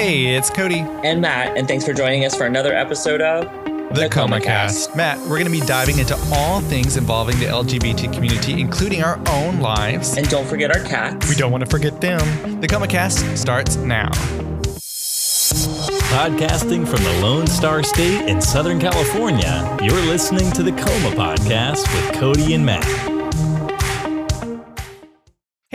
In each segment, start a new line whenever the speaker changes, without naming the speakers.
Hey, it's Cody.
and Matt, and thanks for joining us for another episode of
The, Coma Cast. Matt, we're going to be diving into all things involving the LGBT community, including our own lives.
And don't forget our cats.
we don't want to forget them. The Coma Cast starts now.
Podcasting from the Lone Star State in Southern California, you're listening to the Coma Podcast with Cody and Matt.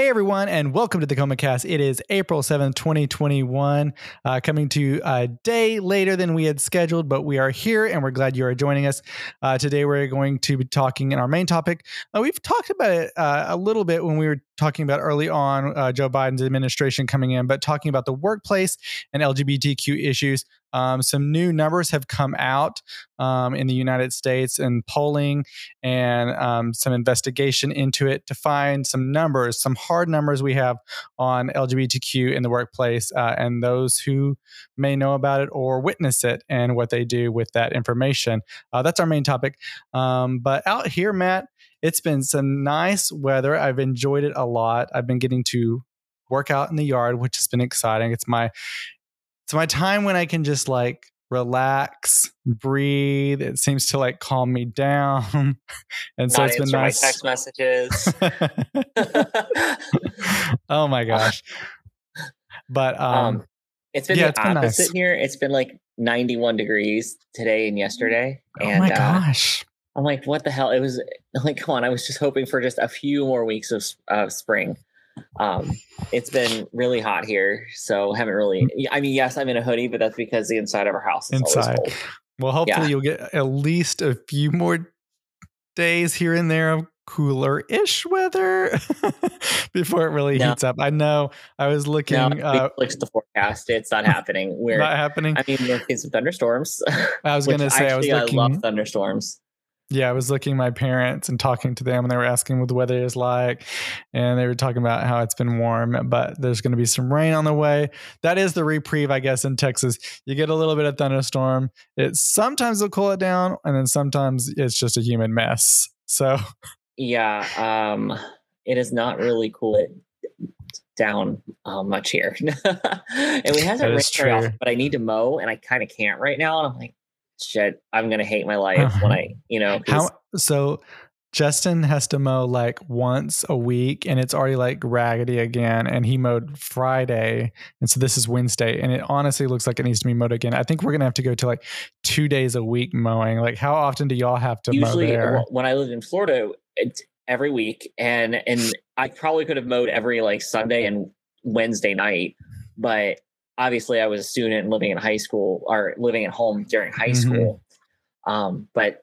Hey everyone, and welcome to the Coma Cast. It is April 7th, 2021, uh, coming to a day later than we had scheduled, but we are here and we're glad you are joining us. Uh, today we're going to be talking in our main topic. Uh, we've talked about it uh, a little bit when we were talking about early on uh, Joe Biden's administration coming in, but talking about the workplace and LGBTQ issues. Um, some new numbers have come out um, in the United States and polling and um, some investigation into it to find some numbers, some hard numbers we have on LGBTQ in the workplace uh, and those who may know about it or witness it and what they do with that information. Uh, that's our main topic. Um, but out here, Matt, it's been some nice weather. I've enjoyed it a lot. I've been getting to work out in the yard, which has been exciting. It's my it's my time when I can just like relax, breathe. It seems to like calm me down. and so
Not
it's been nice.
my text messages.
oh my gosh. But um,
um, it's been
yeah,
the
it's been nice.
here. It's been like 91 degrees today and yesterday.
oh
And
my
uh,
gosh.
I'm like, what the hell? It was like, come on. I was just hoping for just a few more weeks of uh, spring. Um, it's been really hot here, so haven't really. I mean, yes, I'm in a hoodie, but that's because the inside of our house is
Inside.
always cold.
Well, hopefully
yeah.
you'll get at least a few more days here and there of cooler ish weather before it really
No.
heats up. I know I was looking
No,
uh,
fixed the forecast. It's not happening. We're.
not happening.
I mean, we're some thunderstorms.
I was going to say I was looking
I love thunderstorms.
Yeah, I was looking at my parents and talking to them, and they were asking what the weather is like, and they were talking about how it's been warm, but there's going to be some rain on the way. That is the reprieve, I guess, in Texas. You get a little bit of thunderstorm. It sometimes will cool it down, and then sometimes it's just a humid mess. So
Yeah, um, it is not really cool it down uh, much here, and we haven't
That
rained
is
very often. But I need to mow, and I kind of can't right now. And I'm like, shit, I'm gonna hate my life when uh-huh. I, you know.
how? So Justin has to mow like once a week, and it's already like raggedy again. And he mowed Friday, and so this is Wednesday, and it honestly looks like it needs to be mowed again. I think we're gonna have to go to like two days a week mowing. Like, how often do y'all have to
usually
mow there?
when I lived in Florida, it's every week, and and I probably could have mowed every like Sunday and Wednesday night, but obviously I was a student living in high school or living at home during high
Mhm.
school. Um, but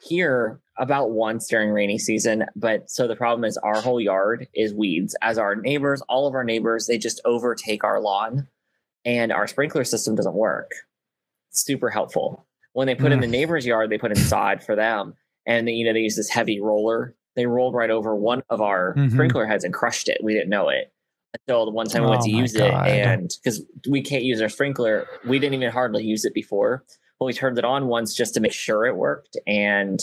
here about once during rainy season. But so the problem is our whole yard is weeds. As our neighbors, all of our neighbors, they just overtake our lawn, and our sprinkler system doesn't work. Super helpful. When they put in the neighbor's yard, they put in sod for them, and you know they use this heavy roller. They rolled right over one of our
Mhm.
sprinkler heads and crushed it. We didn't know it until the one time we went
Oh
to use
God.
it, and because we can't use our sprinkler, we didn't even hardly use it before. But we turned it on once just to make sure it worked, and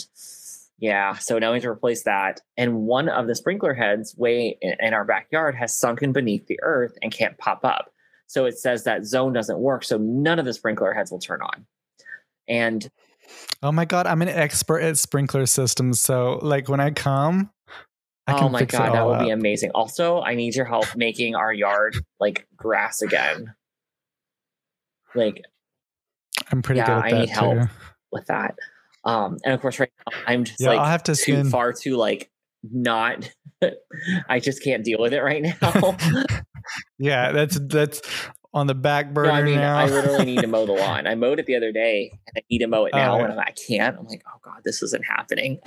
yeah, so now we have to replace that. And one of the sprinkler heads way in our backyard has sunken beneath the earth and can't pop up. So it says that zone doesn't work. So none of the sprinkler heads will turn on. And
oh my god, I'm an expert at sprinkler systems. So like when I come,
oh my god, that would be amazing. Also, I need your help making our yard like grass again. Like
I'm pretty
yeah,
good at
I need help. with that. Um, and of course, right now I'm just
Yeah,
like
I'll have to
too
spend-
far too like not. I just can't deal with it right now.
yeah, that's that's on the back burner
No, I mean,
now.
I literally need to mow the lawn. I mowed it the other day, and I need to mow it
Oh,
now,
yeah.
and I'm, I can't. I'm like, oh god, this isn't happening.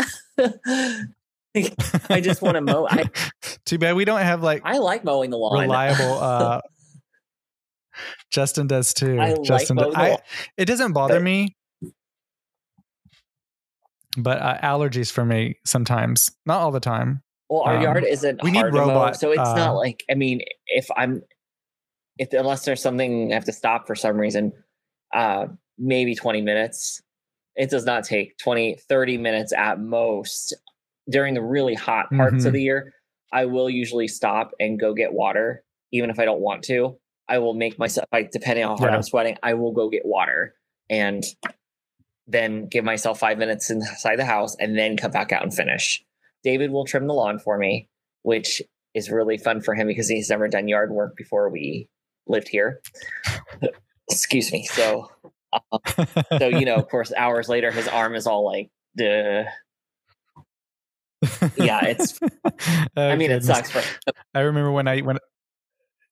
I just want to mow. I
Too bad we don't have like
I like mowing the lawn.
reliable. uh Justin does too.
I like
Justin, does- I, it doesn't bother
But-
me, but uh, allergies for me sometimes. Not all the time.
Well, our
Um,
yard isn't
we need
to mow, so it's
uh,
not like I mean, if I'm if unless there's something I have to stop for some reason, uh maybe 20 minutes. It does not take 20, 30 minutes at most during the really hot parts
Mhm.
of the year. I will usually stop and go get water, even if I don't want to. I will make myself like depending on how hard
Yeah.
I'm sweating, I will go get water and then give myself five minutes inside the house and then come back out and finish. David will trim the lawn for me, which is really fun for him because he's never done yard work before we lived here. Excuse me. So, uh, so you know, of course, hours later, his arm is all like, Duh. Yeah, it's.
Oh,
I mean,
goodness.
it sucks for
I remember when I when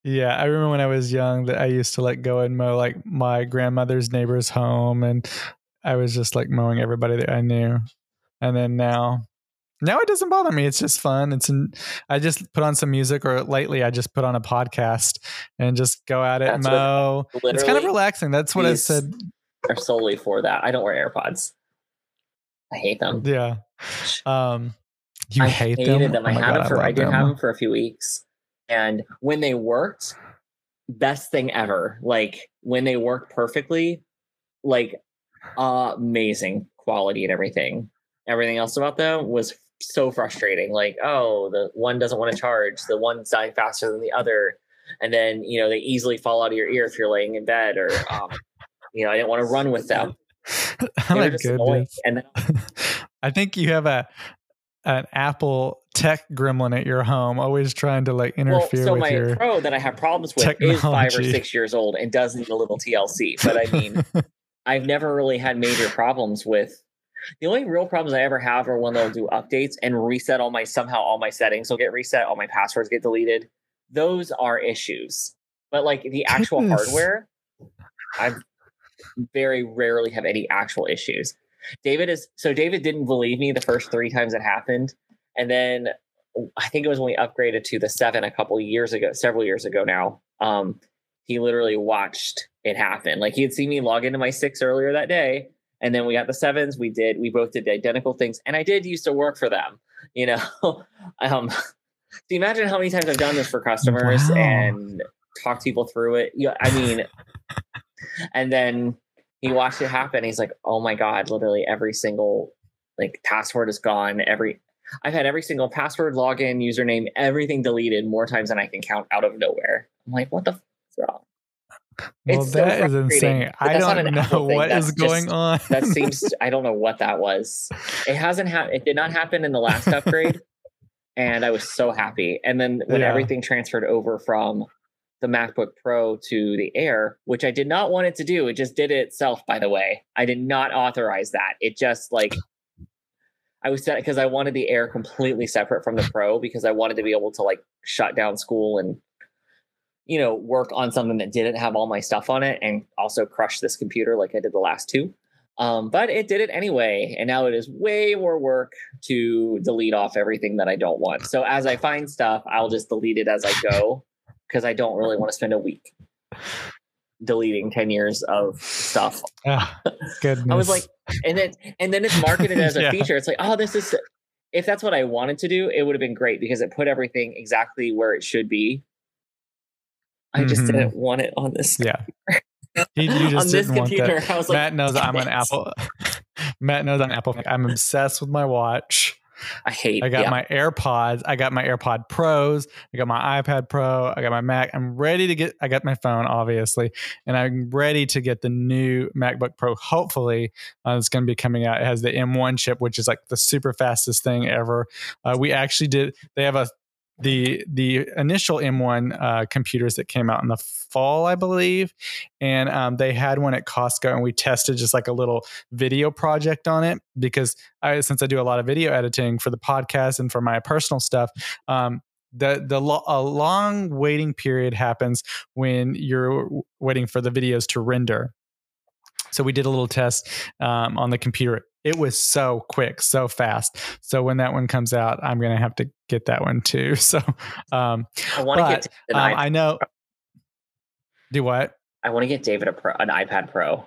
yeah, I remember when I was young that I used to like go and mow like my grandmother's neighbor's home and I was just like mowing everybody that I knew. And then now now it doesn't bother me. It's just fun. It's in, I just put on some music or lately I just put on a podcast and just go at it
That's what-
mow. It's kind of relaxing. That's what I said.
are solely for that. I don't wear AirPods. I hate them.
Yeah. Um you
I
hate
hated them.
Oh
I had
God,
them for I,
love
did
them.
have them for a few weeks, and when they worked, best thing ever. Like when they worked perfectly, like amazing quality and everything. Everything else about them was so frustrating. Like oh, the one doesn't want to charge, the one's dying faster than the other, and then you know they easily fall out of your ear if you're laying in bed, or um, you know I didn't want to run with them.
oh my goodness.
And then
I think you have a an Apple tech gremlin at your home, always trying to like interfere. With your.
Well, so
with
my
your.
pro that I have problems with is five or six years old and does need a little TLC. But I mean, I've never really had major problems with. The only real problems I ever have are when they'll do updates and reset all my somehow all my settings will get reset, all my passwords get deleted. Those are issues. But like the actual
Goodness.
hardware, I very rarely have any actual issues. David is so David didn't believe me the first three times it happened, and then I think it was when we upgraded to the seven a couple years ago, several years ago now. Um, he literally watched it happen. Like he had seen me log into my six earlier that day, and then we got the sevens. We did, we both did the identical things, and I did used to work for them. You know, um, so imagine how many times I've done this for customers
Wow.
and talked people through it. Yeah, I mean, and then he watched it happen. He's like, "Oh my god!" Literally every single like password is gone. Every I've had every single password, login, username, everything deleted more times than I can count out of nowhere. I'm like, what the f- is wrong?
well,
it's so
that is insane. I don't know what is going
just-
on.
That seems I don't know what that was. It hasn't happened. It did not happen in the last upgrade, and I was so happy. And then when
Yeah.
everything transferred over from the MacBook Pro to the Air, which I did not want it to do, it just did it itself. By the way, I did not authorize that. It just like I was set because I wanted the Air completely separate from the Pro because I wanted to be able to like shut down school and you know work on something that didn't have all my stuff on it and also crush this computer like I did the last two. Um, but it did it anyway, and now it is way more work to delete off everything that I don't want. So as I find stuff, I'll just delete it as I go because I don't really want to spend a week deleting 10 years of stuff
Ah, goodness.
I was like, and then and then it's marketed as a
Yeah.
feature. It's like, oh, this is if that's what I wanted to do, it would have been great because it put everything exactly where it should be. I just
Mhm.
didn't want it on this
yeah. He, you
on
just
this
want that.
computer. I was like,
Matt knows I'm
"Damn
an. Apple. Matt knows I'm Apple. I'm obsessed with my watch.
I hate.
I got
yeah.
my AirPods. I got my AirPod Pros. I got my iPad Pro. I got my Mac. I'm ready to get. I got my phone, obviously, and I'm ready to get the new MacBook Pro. Hopefully, uh, it's going to be coming out. It has the M1 chip, which is like the super fastest thing ever. Uh, we actually did. They have a the the initial M1 uh, computers that came out in the fall, I believe, and um, they had one at Costco, and we tested just like a little video project on it because I since I do a lot of video editing for the podcast and for my personal stuff. Um, the the lo- a long waiting period happens when you're waiting for the videos to render. So we did a little test um, on the computer. It was so quick, so fast. So when that one comes out, I'm gonna have to get that one too. So um,
I want to get
um, I know. Do what?
I want to get David a pro, an iPad Pro.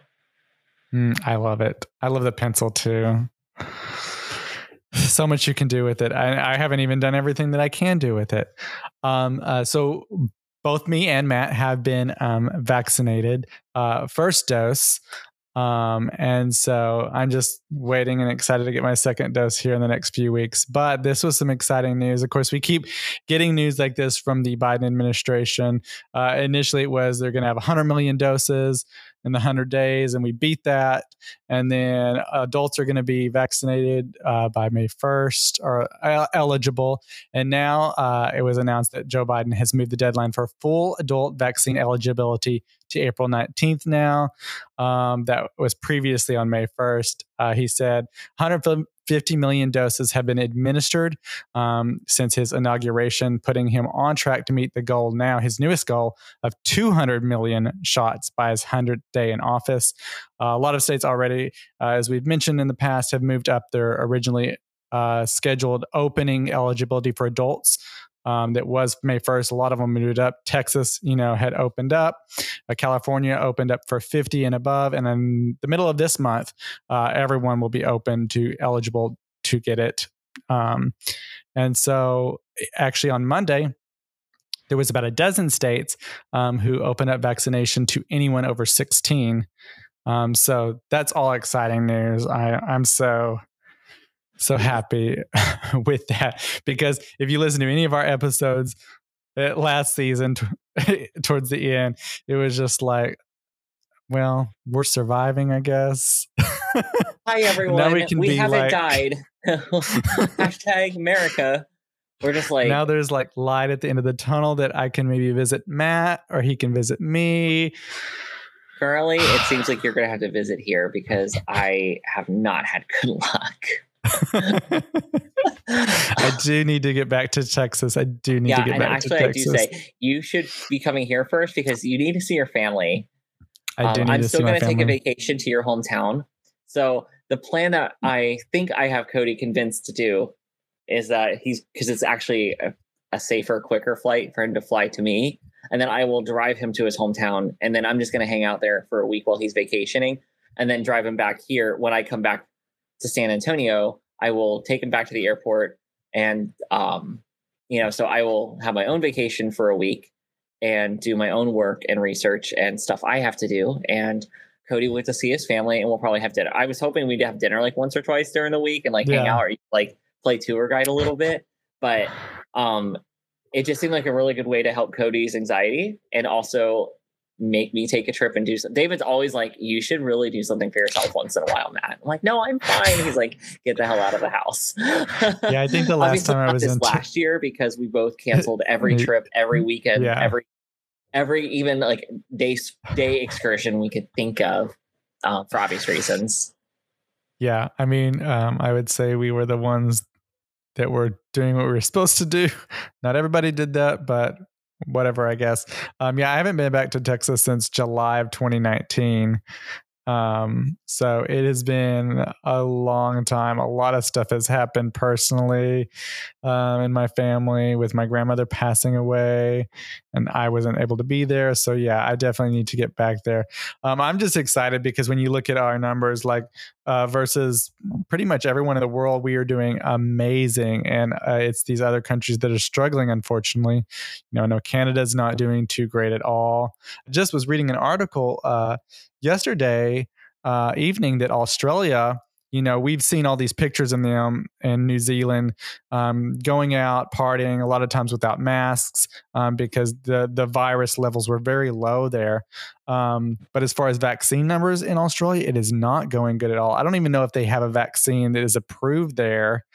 Mm, I love it. I love the pencil too. So much you can do with it. I, I haven't even done everything that I can do with it. Um, uh, so both me and Matt have been um, vaccinated. Uh, first dose. Um, and so I'm just waiting and excited to get my second dose here in the next few weeks. But this was some exciting news. Of course, we keep getting news like this from the Biden administration. Uh, initially, it was they're going to have 100 million doses in the 100 days, and we beat that. And then adults are going to be vaccinated uh, by May 1st or uh, eligible. And now uh, it was announced that Joe Biden has moved the deadline for full adult vaccine eligibility to April 19th now. Um, that was previously on May 1st. Uh, he said 150 million doses have been administered um, since his inauguration, putting him on track to meet the goal now, his newest goal of 200 million shots by his 100th day in office. Uh, a lot of states already, uh, as we've mentioned in the past, have moved up their originally uh, scheduled opening eligibility for adults um, that was May 1st. A lot of them moved up. Texas, you know, had opened up. Uh, California opened up for 50 and above. And in the middle of this month, uh, everyone will be open to eligible to get it. Um, and so, actually, on Monday, there was about a dozen states um, who opened up vaccination to anyone over 16. Um, so that's all exciting news. I, I'm so so happy with that. Because if you listen to any of our episodes eh, last season t- towards the end it was just like well we're surviving i guess.
Hi everyone. we, we haven't like, died. Hashtag america. We're just like
now there's like light at the end of the tunnel that i can maybe visit matt or he can visit me.
Currently it seems like you're gonna have to visit here because i have not had good luck
I do need to get back to Texas. I do need yeah, to get back actually, to Texas. I do say
you should be coming here first because you need to see your family.
I do. Um,
I'm
still
going to take a vacation to your hometown. So the plan that I think I have Cody convinced to do is that he's because it's actually a, a safer, quicker flight for him to fly to me, and then I will drive him to his hometown, and then I'm just going to hang out there for a week while he's vacationing, and then drive him back here when I come back to San Antonio, I will take him back to the airport and um, you know, so I will have my own vacation for a week and do my own work and research and stuff I have to do. And Cody went to see his family and we'll probably have dinner. I was hoping we'd have dinner like once or twice during the week and like yeah. hang out or like play tour guide a little bit. But um it just seemed like a really good way to help Cody's anxiety and also make me take a trip and do something. David's always like, you should really do something for yourself once in a while, Matt. I'm like, no, I'm fine. He's like, get the hell out of the house.
yeah, I think the last time I was in
last t- year because we both canceled every trip, every weekend, yeah. every every even like day day excursion we could think of uh, for obvious reasons.
Yeah, I mean, um, I would say we were the ones that were doing what we were supposed to do. Not everybody did that, but whatever, I guess. Um, yeah, I haven't been back to Texas since July of 2019. Um, so it has been a long time. A lot of stuff has happened personally um, in my family with my grandmother passing away, and I wasn't able to be there. So yeah, I definitely need to get back there. Um, I'm just excited because when you look at our numbers, like uh, versus pretty much everyone in the world, we are doing amazing, and uh, it's these other countries that are struggling. Unfortunately, you know, I know Canada's not doing too great at all. I just was reading an article. Uh, yesterday uh, evening that Australia, you know, we've seen all these pictures of them in New Zealand um, going out partying a lot of times without masks um, because the the virus levels were very low there. Um, but as far as vaccine numbers in Australia, it is not going good at all. I don't even know if they have a vaccine that is approved there.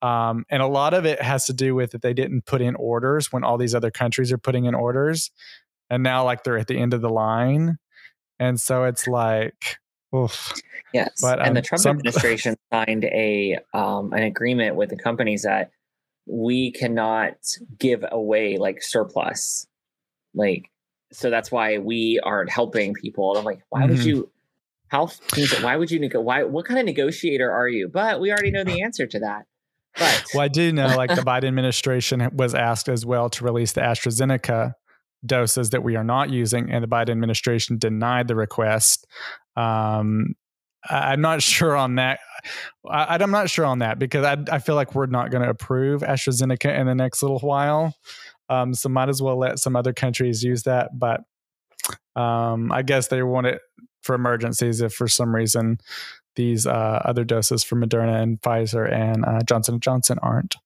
Um, and a lot of it has to do with that they didn't put in orders when all these other countries are putting in orders. And now, like, they're at the end of the line and so it's like oof.
yes but, um, and the um, trump some... administration signed a um, an agreement with the companies that we cannot give away like surplus like so that's why we aren't helping people and i'm like why mm-hmm. would you how why would you nego- why what kind of negotiator are you but we already know the answer to that but
well i do know like the biden administration was asked as well to release the astrazeneca doses that we are not using, and the Biden administration denied the request. Um, I'm not sure on that. I, am not sure on that because I, I feel like we're not going to approve AstraZeneca in the next little while. Um, so might as well let some other countries use that. But um, I guess they want it. for emergencies if for some reason these uh, other doses for Moderna and Pfizer and uh, Johnson Johnson aren't.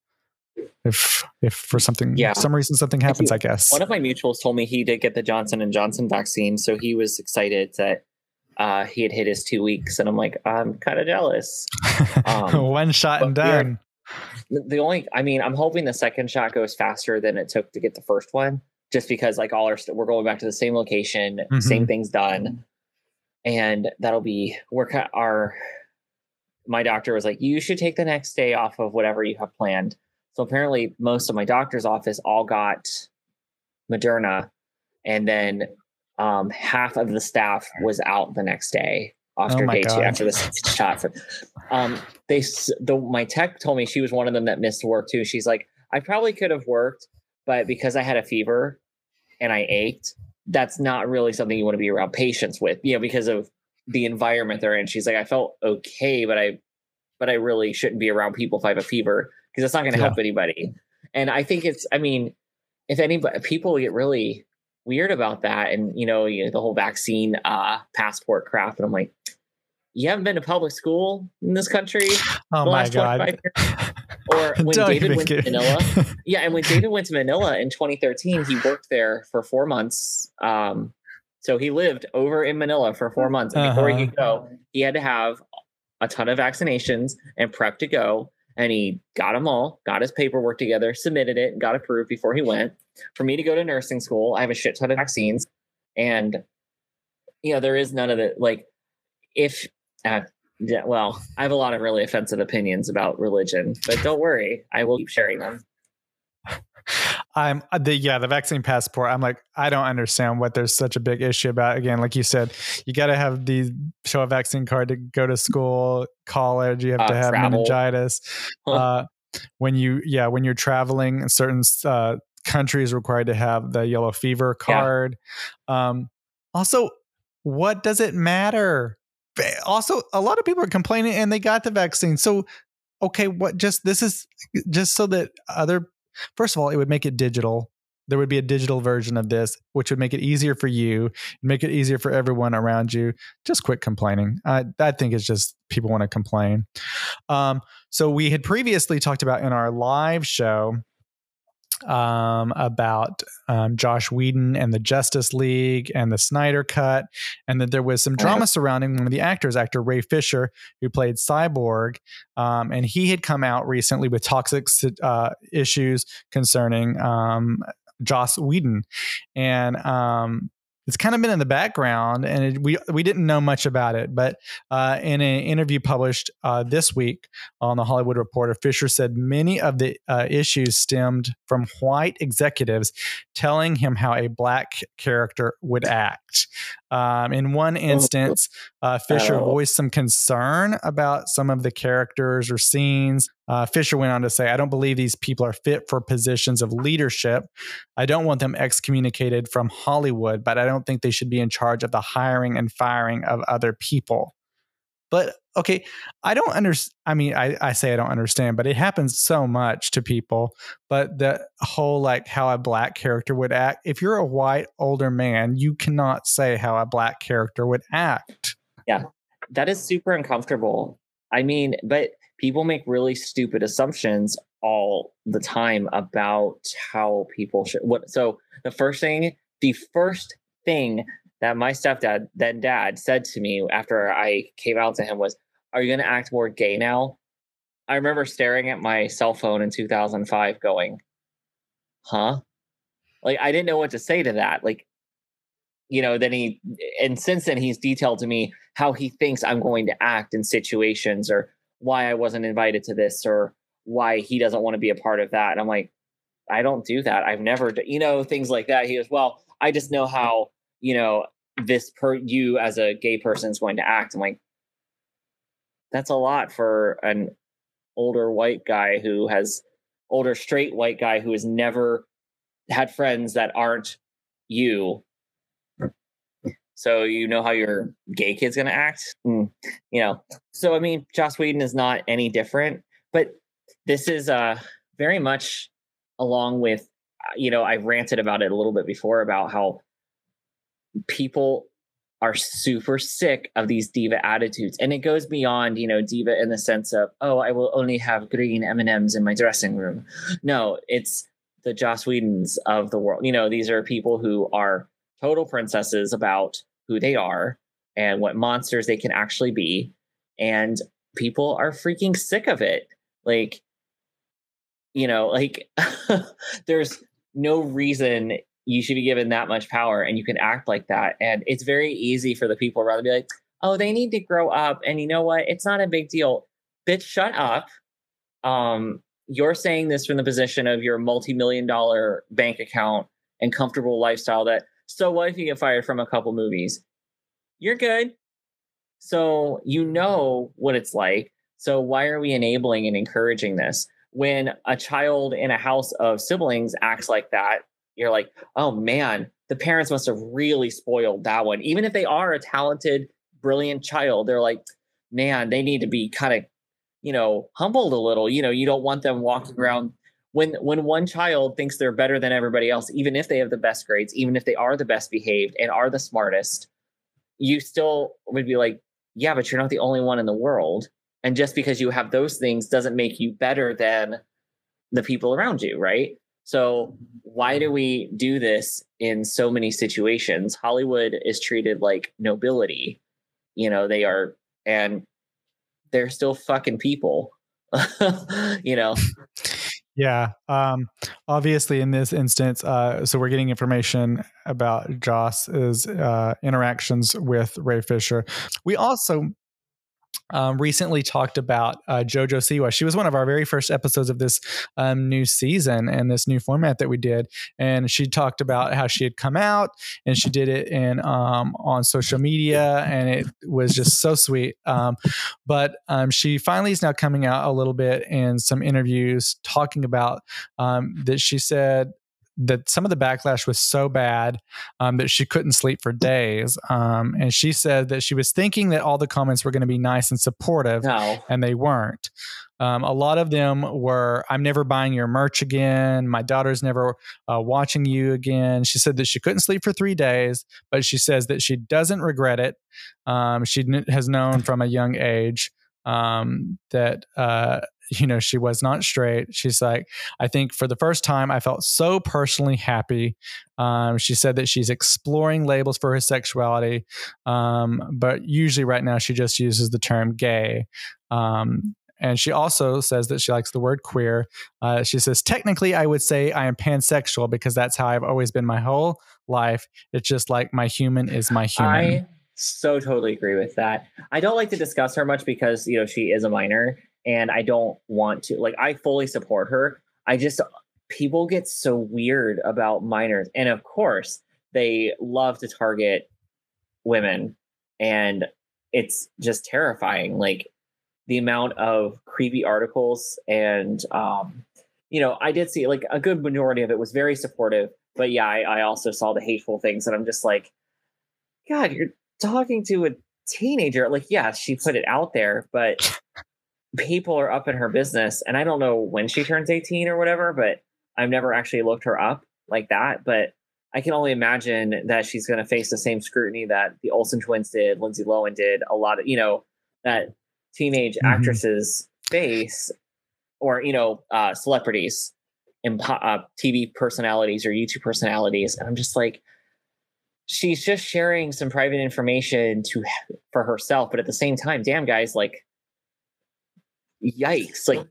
If if for something
Yeah.
some reason something happens, I guess.
One of my mutuals told me he did get the Johnson and Johnson vaccine, so he was excited that uh, he had hit his two weeks, and I'm like, I'm kind of jealous. um,
One shot and
we
done.
The only, I mean, I'm hoping the second shot goes faster than it took to get the first one, just because like all our st- we're going back to the same location, same things done, and that'll be we're ki- our. My doctor was like, you should take the next day off of whatever you have planned. So apparently, most of my doctor's office all got Moderna, and then um, half of the staff was out the next day after
Oh
day two after the shot. For, um, they the my tech told me she was one of them that missed work too. She's like, I probably could have worked, but because I had a fever and I ached, that's not really something you want to be around patients with, you know, because of the environment they're in. She's like, I felt okay, but I, but I really shouldn't be around people if I have a fever because it's not going to
Yeah.
help anybody. And I think it's, I mean, if anybody, people get really weird about that, and you know, you know the whole vaccine uh, passport crap, and I'm like, you haven't been to public school in this country
Oh my god.
Or when
Don't
David went to Manila, yeah, and when David went to Manila in 2013, he worked there for four months. Um, so he lived over in Manila for four months. And before he could go, he had to have a ton of vaccinations and prep to go. And he got them all, got his paperwork together, submitted it, got approved before he went. For me to go to nursing school, I have a shit ton of vaccines. And, you know, there is none of it. Like, if, uh, yeah, well, I have a lot of really offensive opinions about religion, but don't worry, I will keep sharing them.
I'm uh, the yeah the vaccine passport. I'm like I don't understand what there's such a big issue about. Again, like you said, you got to have the show a vaccine card to go to school, college. You have
Uh,
to have
travel.
meningitis. Uh, when you yeah when you're traveling, in certain uh, countries required to have the yellow fever
Yeah.
card. Um, also, what does it matter? Also, a lot of people are complaining and they got the vaccine. So, okay, what just this is just so that other first of all, it would make it digital. There would be a digital version of this, which would make it easier for you, make it easier for everyone around you. Just quit complaining. I, I think it's just people want to complain. Um, so we had previously talked about in our live show um, about um, Joss Whedon and the Justice League and the Snyder Cut, and that there was some drama surrounding one of the actors, actor Ray Fisher, who played Cyborg, um, and he had come out recently with toxic uh, issues concerning um, Joss Whedon, and um, it's kind of been in the background, and it, we we didn't know much about it. But uh, in an interview published uh, this week on the Hollywood Reporter, Fisher said many of the uh, issues stemmed from white executives telling him how a black character would act. Um, in one instance, uh, Fisher
Oh.
voiced some concern about some of the characters or scenes. Uh, Fisher went on to say, I don't believe these people are fit for positions of leadership. I don't want them excommunicated from Hollywood, but I don't think they should be in charge of the hiring and firing of other people. But okay, I don't understand. I mean, I, I say I don't understand, but it happens so much to people. But the whole like how a black character would act, if you're a white older man, you cannot say how a black character would act.
Yeah, that is super uncomfortable. I mean, but people make really stupid assumptions all the time about how people should what so the first thing the first thing that my stepdad then dad said to me after I came out to him was, Are you gonna act more gay now? I remember staring at my cell phone in 2005 going, Huh? Like I didn't know what to say to that. Like you know, then he, and since then he's detailed to me how he thinks I'm going to act in situations or why I wasn't invited to this or why he doesn't want to be a part of that. And I'm like, I don't do that. I've never, d-, you know, things like that. He goes, well, I just know how, you know, this per you as a gay person is going to act. I'm like, that's a lot for an older white guy who has older straight white guy who has never had friends that aren't you so you know how your gay kid's gonna act, Mm, you know. So I mean, Joss Whedon is not any different, but this is uh very much along with, uh, you know, I've ranted about it a little bit before about how people are super sick of these diva attitudes and it goes beyond you know diva in the sense of oh i will only have green m&ms in my dressing room. No it's the joss whedons of the world. You know these are people who are total princesses about who they are and what monsters they can actually be and people are freaking sick of it like you know like there's no reason you should be given that much power and you can act like that. And it's very easy for the people around to be like, oh, they need to grow up. And you know what? It's not a big deal. Bitch, shut up. Um, you're saying this from the position of your multi-million dollar bank account and comfortable lifestyle that so what if you get fired from a couple movies? You're good. So you know what it's like. So why are we enabling and encouraging this? When a child in a house of siblings acts like that, you're like, oh man, the parents must have really spoiled that one. Even if they are a talented, brilliant child, they're like, man, they need to be kind of, you know, humbled a little. You know, you don't want them walking around when when one child thinks they're better than everybody else, even if they have the best grades, even if they are the best behaved and are the smartest, you still would be like, yeah, but you're not the only one in the world. And just because you have those things doesn't make you better than the people around you, right? So why do we do this in so many situations? Hollywood is treated like nobility. You know, they are and they're still fucking people. you know.
Yeah. Um, obviously, in this instance, uh, so we're getting information about Joss's uh, interactions with Ray Fisher. We also um, recently talked about uh, JoJo Siwa. She was one of our very first episodes of this um, new season and this new format that we did. And she talked about how she had come out and she did it in um, on social media, and it was just so sweet. Um, but um, she finally is now coming out a little bit in some interviews talking about um, that she said that some of the backlash was so bad um, that she couldn't sleep for days. Um, and she said that she was thinking that all the comments were going to be nice and supportive,
no.
and they weren't. Um, a lot of them were, I'm never buying your merch again. My daughter's never uh, watching you again. She said that she couldn't sleep for three days, but she says that she doesn't regret it. Um, she has known from a young age um, that uh, you know, she was not straight. She's like, I think for the first time, I felt so personally happy. Um, she said that she's exploring labels for her sexuality, um, but usually right now she just uses the term gay. Um, and she also says that she likes the word queer. Uh, she says, technically, I would say I am pansexual because that's how I've always been my whole life. It's just like my human is my human.
I so totally agree with that. I don't like to discuss her much because, you know, she is a minor and I don't want to. Like, I fully support her. I just, people get so weird about minors. And of course, they love to target women. And it's just terrifying. Like, the amount of creepy articles and, um, you know, I did see like a good majority of it was very supportive. But yeah, I, I also saw the hateful things. And I'm just like, God, you're talking to a teenager. Like, yeah, she put it out there, but people are up in her business and i don't know when she turns 18 or whatever but i've never actually looked her up like that but i can only imagine that she's going to face the same scrutiny that the olsen twins did lindsay lohan did a lot of you know that teenage mm-hmm. actresses face or you know uh, celebrities and uh, tv personalities or youtube personalities and i'm just like she's just sharing some private information to for herself but at the same time damn guys like yikes like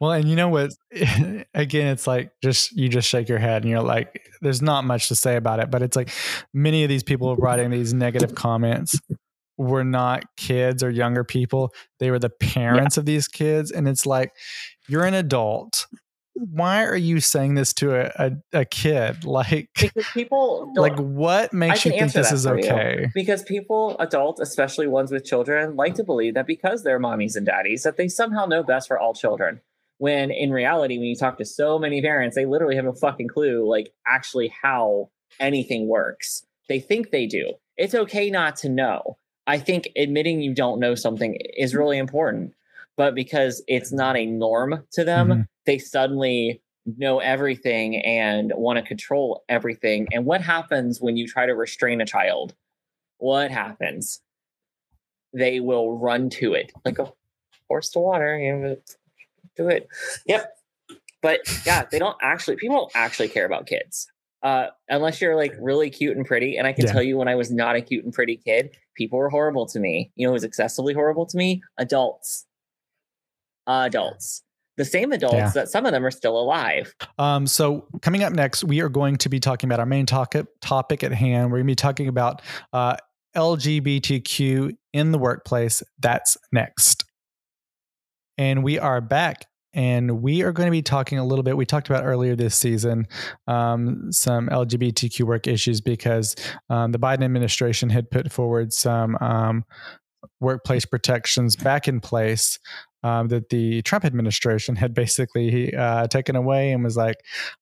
well and you know what again it's like just you just shake your head and you're like there's not much to say about it but it's like many of these people writing these negative comments were not kids or younger people they were the parents yeah. of these kids and it's like you're an adult why are you saying this to a, a, a kid? Like,
because people
like what makes you think this is okay?
You. Because people, adults, especially ones with children, like to believe that because they're mommies and daddies, that they somehow know best for all children. When in reality, when you talk to so many parents, they literally have no fucking clue, like actually how anything works. They think they do. It's okay not to know. I think admitting you don't know something is really important but because it's not a norm to them, mm-hmm. They suddenly know everything and want to control everything. And what happens when you try to restrain a child? what happens? They will run to it like a horse to water. You know, do it. Yep. But yeah, they don't actually. People don't actually care about kids uh, unless you're like really cute and pretty. And I can
Yeah.
tell you, when I was not a cute and pretty kid, people were horrible to me. You know, who was excessively horrible to me? Adults. Adults. The same adults
Yeah.
that some of them are still alive.
Um, so coming up next, we are going to be talking about our main topic topic at hand. We're going to be talking about uh, LGBTQ in the workplace. That's next, and we are back. And we are going to be talking a little bit. We talked about earlier this season um, some LGBTQ work issues because um, the Biden administration had put forward some um, workplace protections back in place um, that the Trump administration had basically uh, taken away and was like,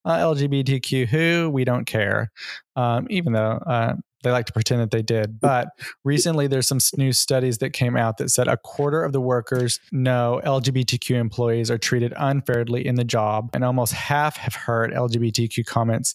uh, LGBTQ who we don't care, um, even though uh, they like to pretend that they did. But recently, there's some new studies that came out that said a quarter of the workers know LGBTQ employees are treated unfairly in the job, and almost half have heard LGBTQ comments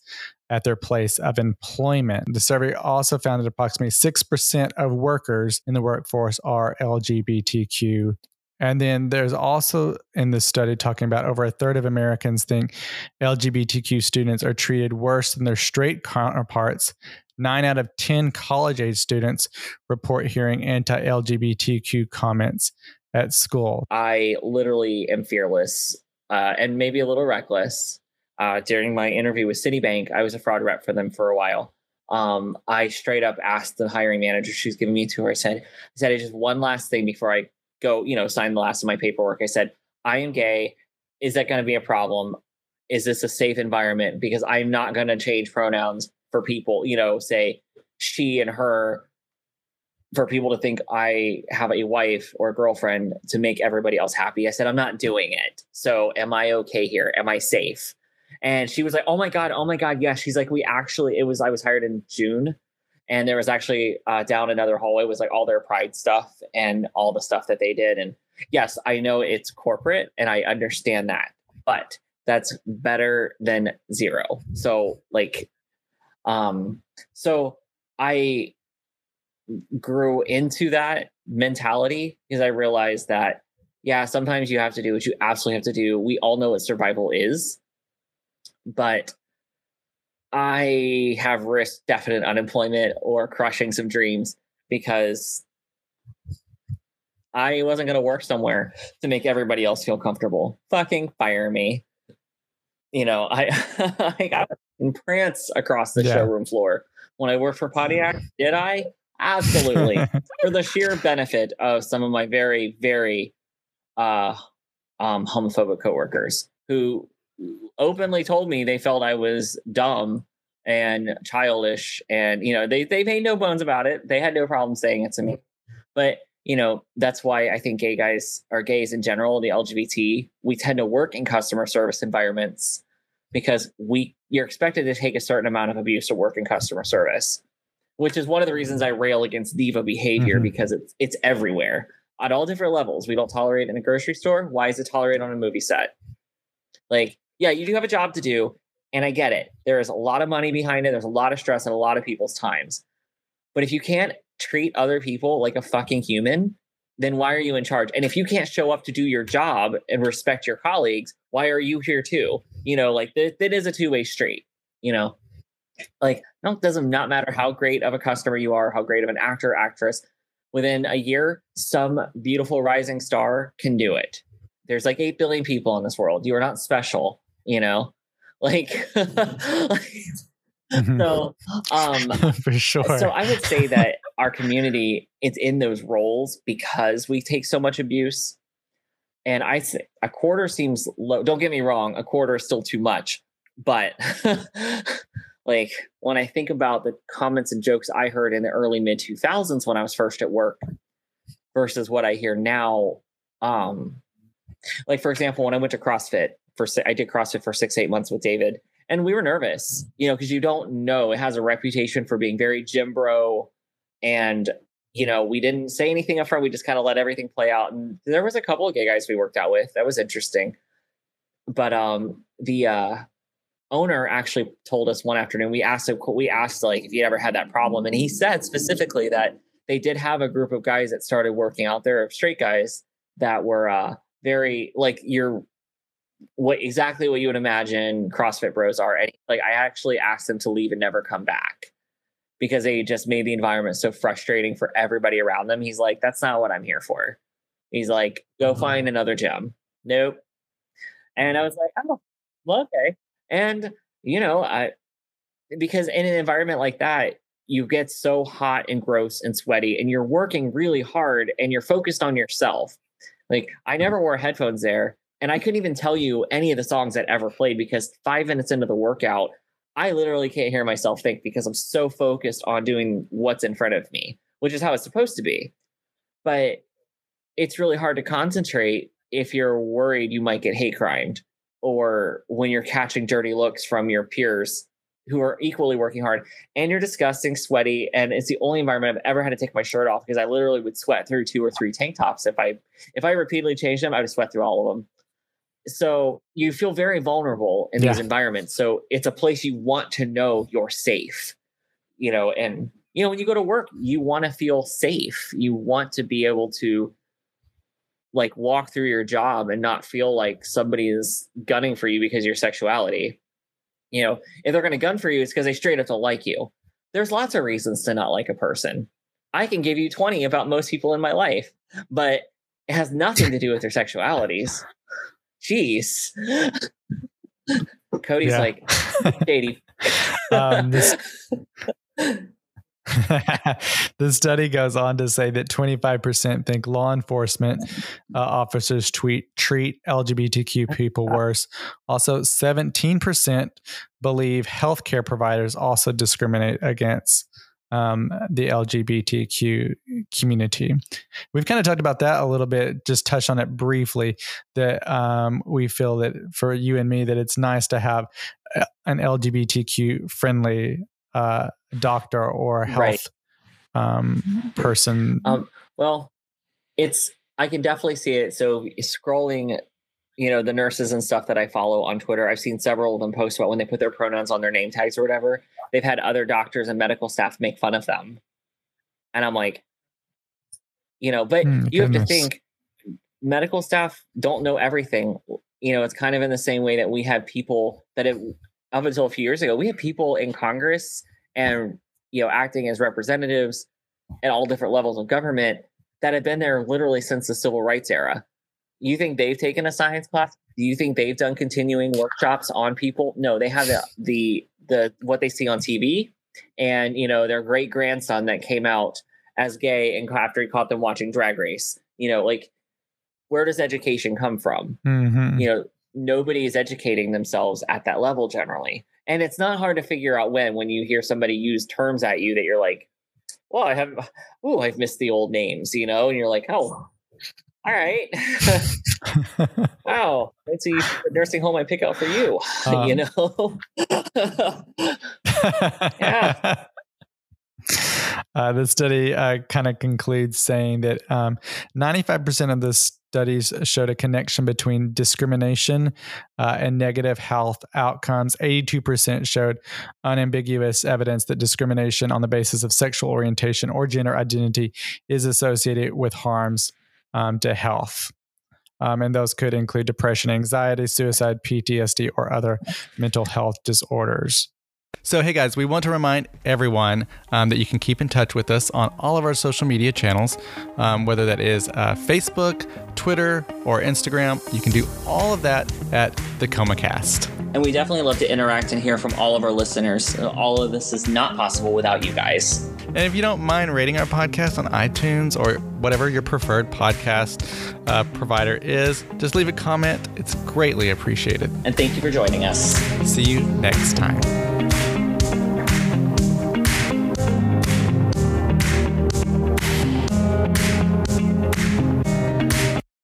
at their place of employment. The survey also found that approximately 6% of workers in the workforce are LGBTQ. And then there's also in this study talking about over a third of Americans think LGBTQ students are treated worse than their straight counterparts. Nine out of 10 college age students report hearing anti LGBTQ comments at school.
I literally am fearless uh, and maybe a little reckless. Uh, during my interview with Citibank, I was a fraud rep for them for a while. Um, I straight up asked the hiring manager she's giving me to her. I said, I said, just one last thing before I go, you know, sign the last of my paperwork. I said, I am gay. Is that going to be a problem? Is this a safe environment? Because I'm not going to change pronouns for people, you know, say she and her for people to think I have a wife or a girlfriend to make everybody else happy. I said, I'm not doing it. So am I okay here? Am I safe? And she was like, Oh my God, oh my God, yes. She's like, We actually, it was, I was hired in June and there was actually uh, down another hallway was like all their pride stuff and all the stuff that they did. And yes, I know it's corporate and I understand that, but that's better than zero. So, like, um, so I grew into that mentality because I realized that, yeah, sometimes you have to do what you absolutely have to do. We all know what survival is, but I have risked definite unemployment or crushing some dreams because I wasn't going to work somewhere to make everybody else feel comfortable. Fucking fire me. You know, I I got in prance across the
Yeah.
showroom floor when I worked for Pontiac. Did I? Absolutely. for the sheer benefit of some of my very, very uh, um, homophobic coworkers who openly told me they felt I was dumb and childish, and you know they they made no bones about it. They had no problem saying it to me, but you know that's why I think gay guys or gays in general, the LGBT, we tend to work in customer service environments because we you're expected to take a certain amount of abuse to work in customer service which is one of the reasons I rail against diva behavior
Mhm.
because it's it's everywhere at all different levels. We don't tolerate in a grocery store. Why is it tolerated on a movie set? Like, yeah, you do have a job to do, and I get it. There is a lot of money behind it. There's a lot of stress and a lot of people's times. But if you can't treat other people like a fucking human, then why are you in charge? And if you can't show up to do your job and respect your colleagues, why are you here too? You know, like that, that is a two way street. You know, like no, it doesn't not matter how great of a customer you are, how great of an actor actress. Within a year, some beautiful rising star can do it. There's like eight billion people in this world. You are not special, you know. Like,
Mhm.
so, um,
For sure.
so I would say that our community is in those roles because we take so much abuse. And I say a quarter seems low. Don't get me wrong, a quarter is still too much. But like when I think about the comments and jokes I heard in the early mid 2000s when I was first at work versus what I hear now, um, like for example, when I went to CrossFit for I did CrossFit for six eight months with David, and we were nervous, you know, because you don't know it has a reputation for being very gym bro, and you know we didn't say anything up front. We just kind of let everything play out, and there was a couple of gay guys we worked out with. That was interesting, but um, the uh, owner actually told us one afternoon. We asked him, we asked like if he ever had that problem, and he said specifically that they did have a group of guys that started working out there, of straight guys that were uh, very like you're what exactly what you would imagine CrossFit bros are. And like I actually asked them to leave and never come back because they just made the environment so frustrating for everybody around them. He's like, that's not what I'm here for. He's like, go mm-hmm. find another gym. Nope. And I was like, oh, well, okay. And you know, I because in an environment like that, you get so hot and gross and sweaty, and you're working really hard and you're focused on yourself. Like I never wore headphones there, and I couldn't even tell you any of the songs that ever played because five minutes into the workout, I literally can't hear myself think because I'm so focused on doing what's in front of me, which is how it's supposed to be. But it's really hard to concentrate if you're worried you might get hate crimed or when you're catching dirty looks from your peers who are equally working hard and you're disgusting, sweaty, and it's the only environment I've ever had to take my shirt off because I literally would sweat through two or three tank tops if I if I repeatedly changed them, I would sweat through all of them. So you feel very vulnerable in yeah. these environments. So it's a place you want to know you're safe, you know, and you know when you go to work, you want to feel safe. You want to be able to like walk through your job and not feel like somebody is gunning for you because your sexuality you know, if they're going to gun for you, it's because they straight up don't like you. There's lots of reasons to not like a person. I can give you 20 about most people in my life, but it has nothing to do with their sexualities. Jeez. Cody's yeah. like, Katie. um,
this, the study goes on to say that 25% think law enforcement uh, officers tweet, treat LGBTQ people worse. Also, 17% believe healthcare providers also discriminate against um, the LGBTQ community. We've kind of talked about that a little bit, just touch on it briefly. That um, we feel that for you and me, that it's nice to have uh, an LGBTQ friendly uh, doctor or health right. um, person? Um,
well, it's I can definitely see it. So scrolling, you know, the nurses and stuff that I follow on Twitter, I've seen several of them post about when they put their pronouns on their name tags or whatever. They've had other doctors and medical staff make fun of them, and I'm like, you know, but mm, you goodness. have to think medical staff don't know everything. You know, it's kind of in the same way that we have people that have up until a few years ago, we had people in Congress and you know acting as representatives at all different levels of government that have been there literally since the civil rights era. You think they've taken a science class? Do you think they've done continuing workshops on people? No, they have the the, the what they see on TV, and you know their great grandson that came out as gay and after he caught them watching Drag Race. You know, like where does education come from? Mm-hmm. You know, nobody is educating themselves at that level generally. And it's not hard to figure out when when you hear somebody use terms at you that you're like, well, I have oh, I've missed the old names, you know, and you're like, oh, all right. wow. Let's see the nursing home I pick out for you. Um, you know?
yeah. Uh, the study uh, kind of concludes saying that um, 95% of the studies showed a connection between discrimination uh, and negative health outcomes. 82% showed unambiguous evidence that discrimination on the basis of sexual orientation or gender identity is associated with harms um, to health. Um, and those could include depression, anxiety, suicide, PTSD, or other mental health disorders. So, hey guys, we want to remind everyone um, that you can keep in touch with us on all of our social media channels, um, whether that is uh, Facebook, Twitter, or Instagram. You can do all of that at the ComaCast.
And we definitely love to interact and hear from all of our listeners. All of this is not possible without you guys.
And if you don't mind rating our podcast on iTunes or whatever your preferred podcast uh, provider is, just leave a comment. It's greatly appreciated.
And thank you for joining us.
See you next time.